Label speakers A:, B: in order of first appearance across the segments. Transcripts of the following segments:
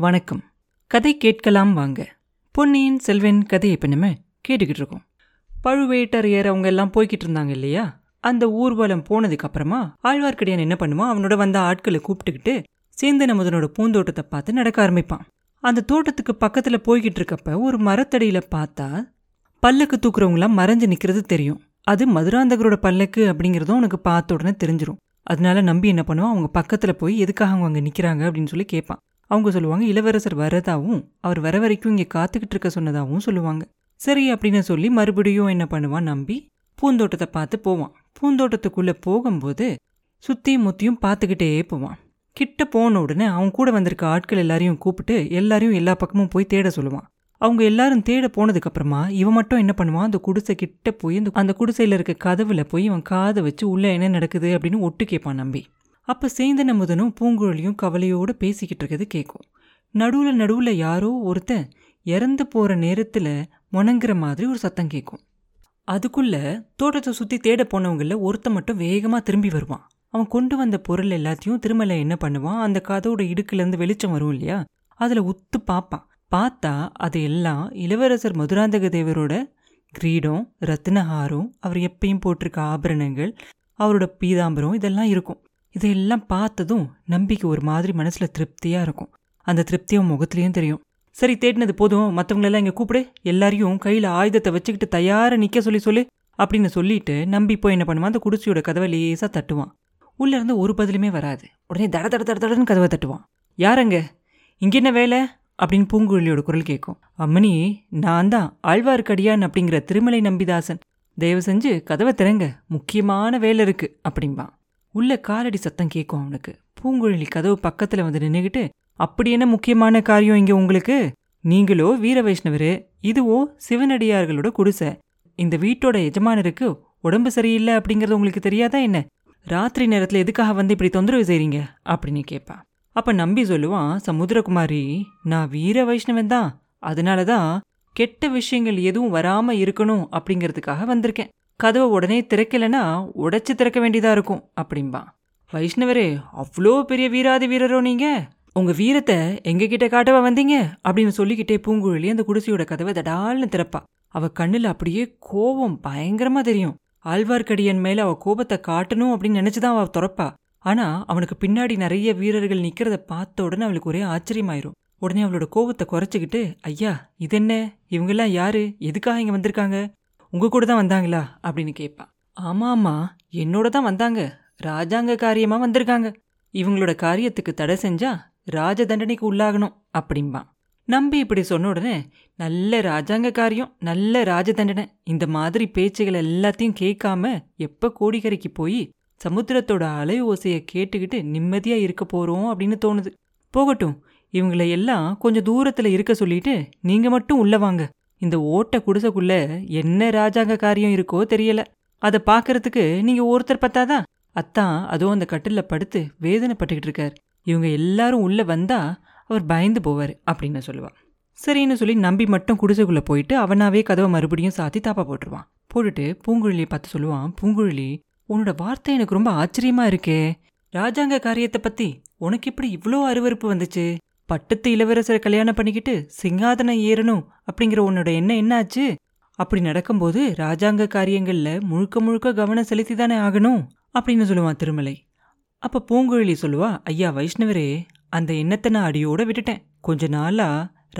A: வணக்கம். கதை கேட்கலாம் வாங்க. பொன்னியின் செல்வன் கதையை இப்போ நம்ம கேட்டுக்கிட்டு இருக்கோம். பழுவேட்டரையர் அவங்க எல்லாம் போய்கிட்டு இருந்தாங்க இல்லையா? அந்த ஊர்வலம் போனதுக்கு அப்புறமா ஆழ்வார்க்கடியான் என்ன பண்ணுவான்? அவனோட வந்த ஆட்களை கூப்பிட்டுக்கிட்டு சேந்தன் அமுதனோட பூந்தோட்டத்தை பார்த்து நடக்க ஆரம்பிப்பான். அந்த தோட்டத்துக்கு பக்கத்துல போய்கிட்டு இருக்கப்ப ஒரு மரத்தடியில பார்த்தா பல்லக்கு தூக்குறவங்களாம் மறைஞ்சு நிக்கிறது தெரியும். அது மதுராந்தகரோட பல்லக்கு அப்படிங்கிறதும் உனக்கு பார்த்த உடனே தெரிஞ்சிடும் அதனால நம்பி என்ன பண்ணுவான்? அவங்க பக்கத்துல போய் எதுக்காக அவங்க அங்க நிற்கிறாங்க அப்படின்னு சொல்லி கேட்பான். அவங்க சொல்லுவாங்க இளவரசர் வரதாவும் அவர் வர வரைக்கும் இங்க காத்துக்கிட்டு இருக்க சொன்னதாகவும் சொல்லுவாங்க. சரி அப்படின்னு சொல்லி மறுபடியும் என்ன பண்ணுவான் நம்பி பூந்தோட்டத்தை பார்த்து போவான். பூந்தோட்டத்துக்குள்ள போகும்போது சுற்றியும் முத்தியும் பார்த்துக்கிட்டே போவான். கிட்ட போன உடனே அவன் கூட வந்திருக்க ஆட்கள் எல்லாரையும் கூப்பிட்டு எல்லாரையும் எல்லா பக்கமும் போய் தேட சொல்லுவான். அவங்க எல்லாரும் தேட போனதுக்கு அப்புறமா இவன் மட்டும் என்ன பண்ணுவான் அந்த குடிசை கிட்ட போய் அந்த அந்த குடிசையில இருக்க கதவுல போய் இவன் காதை வச்சு உள்ள என்ன நடக்குது அப்படின்னு ஒட்டு கேட்பான் நம்பி. அப்போ சேந்தன் அமுதனும் பூங்குழலியும் கவலையோடு பேசிக்கிட்டு இருக்கிறது கேட்கும் நடுவில் நடுவில் யாரோ ஒருத்தன் இறந்து போகிற நேரத்தில் முணங்குற மாதிரி ஒரு சத்தம் கேட்கும் அதுக்குள்ள தோட்டத்தை சுற்றி தேட போனவங்களில் ஒருத்தன் மட்டும் வேகமாக திரும்பி வருவான். அவன் கொண்டு வந்த பொருள் எல்லாத்தையும் திருமலை என்ன பண்ணுவான்? அந்த கதோட இடுக்குலேருந்து வெளிச்சம் வரும் இல்லையா? அதில் உத்து பார்ப்பான் பார்த்தா அது எல்லாம் இளவரசர் மதுராந்தக தேவரோட கிரீடம் ரத்னஹாரம் அவர் எப்பயும் போட்டிருக்க ஆபரணங்கள் அவரோட பீதாம்பரம் இதெல்லாம் இருக்கும். இதையெல்லாம் பார்த்ததும் நம்பிக்கை ஒரு மாதிரி மனசுல திருப்தியா இருக்கும். அந்த திருப்தியும் முகத்திலையும் தெரியும். சரி தேடினது போதும். மற்றவங்களெல்லாம் இங்கே கூப்பிடு. எல்லாரையும் கையில் ஆயுதத்தை வச்சுக்கிட்டு தயாரை நிற்க சொல்லி சொல்லு அப்படின்னு சொல்லிட்டு நம்பி போய் என்ன பண்ணுவான்? அந்த குடிசையோட கதவை லேசாக தட்டுவான். உள்ளே இருந்து ஒரு பதிலுமே வராது. உடனே தட தட தட தடன்னு கதவை தட்டுவான். யாரங்க இங்கே என்ன வேலை? அப்படின்னு பூங்குழலியோட குரல் கேட்கும். அம்மணி நான் தான் ஆழ்வார்க்கடியான் அப்படிங்கிற திருமலை நம்பிதாசன். தயவு செஞ்சு கதவை திறங்க. முக்கியமான வேலை இருக்குது அப்படிம்பான் உள்ள காலடி சத்தம் கேட்கும் அவனுக்கு. பூங்குழலி கதவு பக்கத்துல வந்து நின்னுகிட்டு அப்படி என்ன முக்கியமான காரியம் இங்க உங்களுக்கு? நீங்களோ வீர வைஷ்ணவரு இதுவோ சிவனடியார்களோட குடிசை. இந்த வீட்டோட எஜமானருக்கு உடம்பு சரியில்லை அப்படிங்கறது உங்களுக்கு தெரியாதா என்ன? ராத்திரி நேரத்துல எதுக்காக வந்து இப்படி தொந்தரவு செய்றீங்க? அப்படின்னு கேட்பான் அப்ப நம்பி சொல்லுவான் சமுத்திரகுமாரி நான் வீர வைஷ்ணவன் தான். அதனால தான் கெட்ட விஷயங்கள் எதுவும் வராம இருக்கணும் அப்படிங்கிறதுக்காக வந்திருக்கேன். கதவை உடனே திறக்கலைன்னா உடைச்சு திறக்க வேண்டியதா இருக்கும் அப்படிம்பா. வைஷ்ணவரே அவ்வளோ பெரிய வீராதி வீரரோ நீங்க? உங்க வீரத்தை எங்ககிட்ட காட்டவா வந்தீங்க அப்படின்னு சொல்லிக்கிட்டே பூங்குழலி அந்த குடிசையோட கதவை தடால்னு திறப்பா. அவ கண்ணுல அப்படியே கோபம் பயங்கரமா தெரியும். ஆழ்வார்க்கடியன் மேல அவ கோபத்தை காட்டணும் அப்படின்னு நினைச்சுதான் அவள் திறப்பா. ஆனா அவனுக்கு பின்னாடி நிறைய வீரர்கள் நிக்கிறத பார்த்த உடனே அவளுக்கு ஒரே ஆச்சரியமாயிரும். உடனே அவளோட கோபத்தை குறைச்சிக்கிட்டு ஐயா இது என்ன இவங்கெல்லாம் யாரு? எதுக்காக இங்க வந்திருக்காங்க? உங்க கூட தான் வந்தாங்களா? அப்படின்னு கேட்பா. ஆமா ஆமா. என்னோட தான் வந்தாங்க. ராஜாங்க காரியமா வந்திருக்காங்க. இவங்களோட காரியத்துக்கு தடை செஞ்சா ராஜ தண்டனைக்கு உள்ளாகணும் அப்படிம்பான் நம்பி இப்படி சொன்ன உடனே நல்ல ராஜாங்க காரியம் நல்ல ராஜ தண்டனை இந்த மாதிரி பேச்சுகள் எல்லாத்தையும் கேட்காம எப்ப கோடிக்கரைக்கு போய் சமுத்திரத்தோட அலை ஓசையை கேட்டுக்கிட்டு நிம்மதியா இருக்க போறோம் அப்படின்னு தோணுது. போகட்டும் இவங்கள எல்லாம் கொஞ்சம் தூரத்துல இருக்க சொல்லிட்டு நீங்க மட்டும் உள்ள வாங்க. இந்த ஓட்ட குடிசைக்குள்ள என்ன ராஜாங்க காரியம் இருக்கோ தெரியல. அதை பார்க்கறதுக்கு நீங்க ஒருத்தர் பத்தாதா? அத்தான் அதுவும் அந்த கட்டில படுத்து வேதனைப்பட்டுக்கிட்டு இருக்கார். இவங்க எல்லாரும் உள்ள வந்தா அவர் பயந்து போவார் அப்படின்னு சொல்லுவான். சரின்னு சொல்லி நம்பி மட்டும் குடிசைக்குள்ள போயிட்டு அவனாவே கதவை மறுபடியும் சாத்தி தாப்பா போட்டுருவான். போட்டுட்டு பூங்குழலியை பார்த்து சொல்லுவான் பூங்குழலி உன்னோட வார்த்தை எனக்கு ரொம்ப ஆச்சரியமா இருக்கே. ராஜாங்க காரியத்தை பத்தி உனக்கு இப்படி இவ்வளோ அருவருப்பு வந்துச்சு? பட்டத்து இளவரசரை கல்யாணம் பண்ணிக்கிட்டு சிங்காதனம் ஏறணும் அப்படிங்கிற உன்னோட எண்ணம் என்னாச்சு? அப்படி நடக்கும்போது ராஜாங்க காரியங்கள்ல முழுக்க முழுக்க கவனம் செலுத்தி தானே ஆகணும்? அப்படின்னு சொல்லுவான் திருமலை. அப்ப பூங்குழலி சொல்லுவா ஐயா வைஷ்ணவரே அந்த எண்ணத்தை நான் அடியோட விட்டுட்டேன். கொஞ்ச நாளா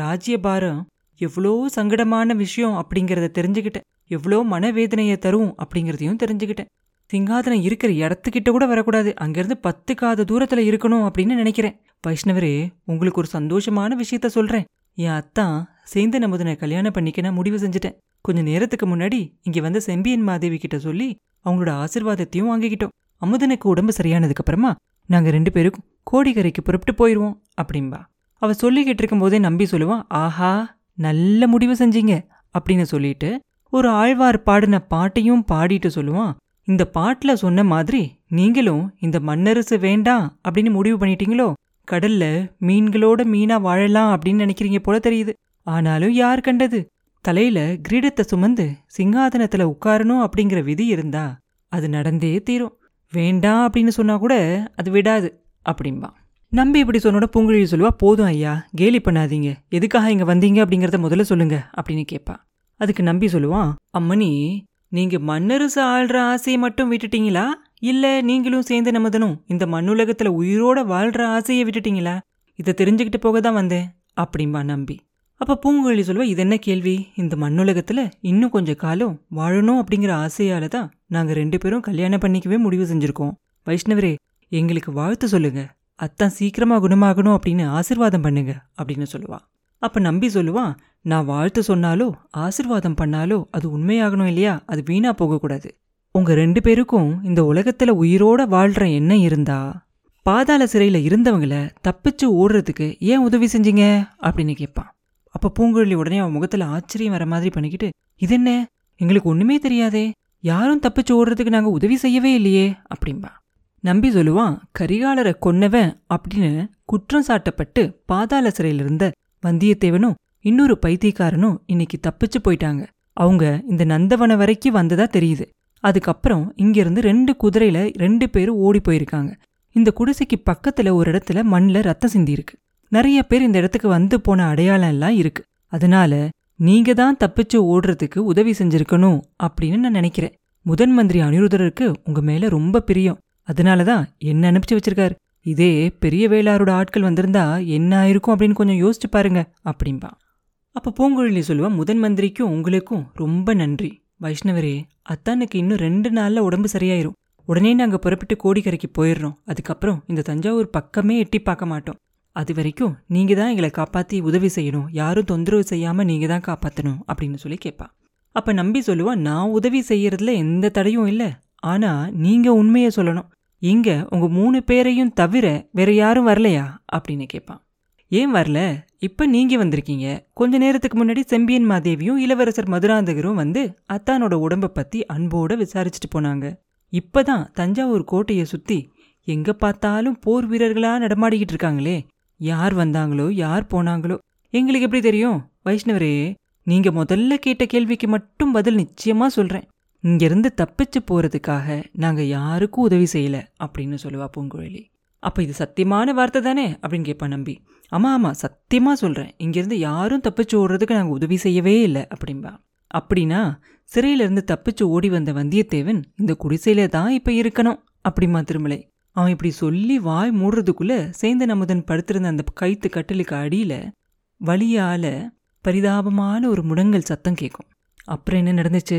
A: ராஜ்யபாரம் எவ்வளோ சங்கடமான விஷயம் அப்படிங்கிறத தெரிஞ்சுக்கிட்டேன். எவ்வளோ மனவேதனையை தரும் அப்படிங்கிறதையும் தெரிஞ்சுக்கிட்டேன். சிங்காதனம் இருக்கிற இடத்துக்கிட்ட கூட வரக்கூடாது. அங்கிருந்து பத்து காத தூரத்துல இருக்கணும் அப்படின்னு நினைக்கிறேன். வைஷ்ணவரே உங்களுக்கு ஒரு சந்தோஷமான விஷயத்த சொல்றேன். என் அத்தான் சேர்ந்து நமுதனை கல்யாணம் பண்ணிக்க நான் முடிவு செஞ்சுட்டேன். கொஞ்ச நேரத்துக்கு முன்னாடி இங்க வந்த செம்பியன் மாதேவி கிட்ட சொல்லி அவங்களோட ஆசிர்வாதத்தையும் வாங்கிக்கிட்டோம். அமுதனுக்கு உடம்பு சரியானதுக்கு அப்புறமா நாங்க ரெண்டு பேருக்கும் கோடிக்கரைக்கு புறப்பட்டு போயிடுவோம் அப்படின்பா அவ சொல்லிக்கிட்டு இருக்கும்போதே நம்பி சொல்லுவான் ஆஹா நல்ல முடிவு செஞ்சீங்க. அப்படின்னு சொல்லிட்டு ஒரு ஆழ்வார் பாடின பாட்டையும் பாடிட்டு சொல்லுவான் இந்த பாட்டுல சொன்ன மாதிரி நீங்களும் இந்த மண்ணரசு வேண்டாம் அப்படின்னு முடிவு பண்ணிட்டீங்களோ? கடல்ல மீன்களோட மீனா வாழலாம் அப்படின்னு நினைக்கிறீங்க போல தெரியுது. ஆனாலும் யார் கண்டது? தலையில கிரீடத்தை சுமந்து சிங்காதனத்துல உட்காரணும் அப்படிங்கிற விதி இருந்தா அது நடந்தே தீரும். வேண்டாம் அப்படின்னு சொன்னா கூட அது விடாது அப்படிம்பா. நம்பி இப்படி சொன்னோட பூங்குழலி சொல்லுவா போதும் ஐயா கேலி பண்ணாதீங்க. எதுக்காக இங்க வந்தீங்க அப்படிங்கறத முதல்ல சொல்லுங்க அப்படின்னு கேட்பா அதுக்கு நம்பி சொல்லுவான் அம்மணி நீங்க மன்னரசு ஆள்ற ஆசையை மட்டும் விட்டுட்டீங்களா? இல்ல நீங்களும் சேர்ந்து நமதனும் இந்த மண்ணுலகத்துல உயிரோட வாழ்ற ஆசையை விட்டுட்டீங்களா? இதை தெரிஞ்சுக்கிட்டு போக தான் வந்தேன் அப்படிம்பா நம்பி. அப்ப பூங்குழலி சொல்லுவா இது என்ன கேள்வி? இந்த மண்ணுலகத்துல இன்னும் கொஞ்ச காலம் வாழணும் அப்படிங்கிற ஆசையால தான் நாங்க ரெண்டு பேரும் கல்யாணம் பண்ணிக்கவே முடிவு செஞ்சிருக்கோம். வைஷ்ணவரே எங்களுக்கு வாழ்த்து சொல்லுங்க. அத்தான் சீக்கிரமா குணமாகணும் அப்படின்னு ஆசிர்வாதம் பண்ணுங்க அப்படின்னு சொல்லுவா. அப்ப நம்பி சொல்லுவான் நான் வாழ்த்து சொன்னாலோ ஆசிர்வாதம் பண்ணாலோ அது உண்மையாகணும் இல்லையா? அது வீணா போகக்கூடாது. உங்க ரெண்டு பேருக்கும் இந்த உலகத்துல உயிரோட வாழ்ற எண்ணம் இருந்தா பாதாள சிறையில இருந்தவங்கள தப்பிச்சு ஓடுறதுக்கு ஏன் உதவி செஞ்சீங்க? அப்படின்னு கேட்பான். அப்ப பூங்குழலி உடனே அவன் முகத்துல ஆச்சரியம் வர மாதிரி பண்ணிக்கிட்டு இது என்ன? எங்களுக்கு ஒண்ணுமே தெரியாதே. யாரும் தப்பிச்சு ஓடுறதுக்கு நாங்க உதவி செய்யவே இல்லையே. அப்படிம்பா. நம்பி சொல்லுவான் கரிகாலரை கொன்னவன் அப்படின்னு குற்றம் சாட்டப்பட்டு பாதாள சிறையில இருந்த வந்தியத்தேவனும் இன்னொரு பைத்தியக்காரனும் இன்னைக்கு தப்பிச்சு போயிட்டாங்க. அவங்க இந்த நந்தவன வரைக்கும் வந்ததா தெரியுது. அதுக்கப்புறம் இங்கிருந்து ரெண்டு குதிரையில ரெண்டு பேரும் ஓடி போயிருக்காங்க. இந்த குடிசைக்கு பக்கத்துல ஒரு இடத்துல மண்ணில் ரத்தம் சிந்தி இருக்கு நிறைய பேர் இந்த இடத்துக்கு வந்து போன அடையாளம் எல்லாம் இருக்கு. அதனால நீங்க தான் தப்பிச்சு ஓடுறதுக்கு உதவி செஞ்சிருக்கணும் அப்படின்னு நான் நினைக்கிறேன். முதன் மந்திரி அனிருதருக்கு உங்க மேல ரொம்ப பிரியம். அதனாலதான் என்ன அனுப்பிச்சு வச்சிருக்காரு? இதே பெரிய வேளாரோட ஆட்கள் வந்திருந்தா என்ன ஆயிருக்கும் அப்படின்னு கொஞ்சம் யோசிச்சு பாருங்க அப்படின்பா அப்போ பூங்குழலி சொல்லுவா முதன் மந்திரிக்கும் உங்களுக்கும் ரொம்ப நன்றி. வைஷ்ணவரே அத்தானுக்கு இன்னும் ரெண்டு நாளில் உடம்பு சரியாயிரும். உடனே நாங்கள் புறப்பட்டு கோடிக்கரைக்கு போயிடுறோம். அதுக்கப்புறம் இந்த தஞ்சாவூர் பக்கமே எட்டி பார்க்க மாட்டோம். அது வரைக்கும் நீங்க தான் எங்களை காப்பாற்றி உதவி செய்யணும். யாரும் தொந்தரவு செய்யாமல் நீங்க தான் காப்பாற்றணும் அப்படின்னு சொல்லி கேட்பா அப்போ நம்பி சொல்லுவா நான் உதவி செய்யறதுல எந்த தடையும் இல்லை. ஆனால் நீங்கள் உண்மையை சொல்லணும். இங்க உங்க மூணு பேரையும் தவிர வேற யாரும் வரலையா? அப்படின்னு கேட்பான் ஏன் வரல? இப்ப நீங்க வந்திருக்கீங்க. கொஞ்ச நேரத்துக்கு முன்னாடி செம்பியன் மாதேவியும் இளவரசர் மதுராந்தகரும் வந்து அத்தானோட உடம்ப பத்தி அன்போட விசாரிச்சுட்டு போனாங்க. இப்பதான் தஞ்சாவூர் கோட்டையை சுத்தி எங்க பார்த்தாலும் போர் வீரர்களா நடமாடிக்கிட்டு இருக்காங்களே. யார் வந்தாங்களோ யார் போனாங்களோ. எங்களுக்கு எப்படி தெரியும்? வைஷ்ணவரே நீங்க முதல்ல கேட்ட கேள்விக்கு மட்டும் பதில் நிச்சயமா சொல்றேன். இங்கிருந்து தப்பிச்சு போறதுக்காக நாங்க யாருக்கும் உதவி செய்யல அப்படின்னு சொல்லுவா பூங்குழலி. அப்ப இது சத்தியமான வார்த்தை தானே? அப்படின்னு கேட்பா நம்பி. ஆமாம் ஆமா சத்தியமா சொல்றேன். இங்கிருந்து யாரும் தப்பிச்சு ஓடுறதுக்கு நாங்க உதவி செய்யவே இல்லை அப்படின்பா அப்படின்னா சிறையில இருந்து தப்பிச்சு ஓடி வந்த வந்தியத்தேவன் இந்த குடிசையில தான் இப்ப இருக்கணும் அப்படிமா திருமலை. அவன் இப்படி சொல்லி வாய் மூடுறதுக்குள்ள சேந்தன் அமுதன் படுத்திருந்த அந்த கைத்து கட்டலுக்கு அடியில வழியால பரிதாபமான ஒரு முடங்கல் சத்தம் கேட்கும். அப்புறம் என்ன நடந்துச்சு?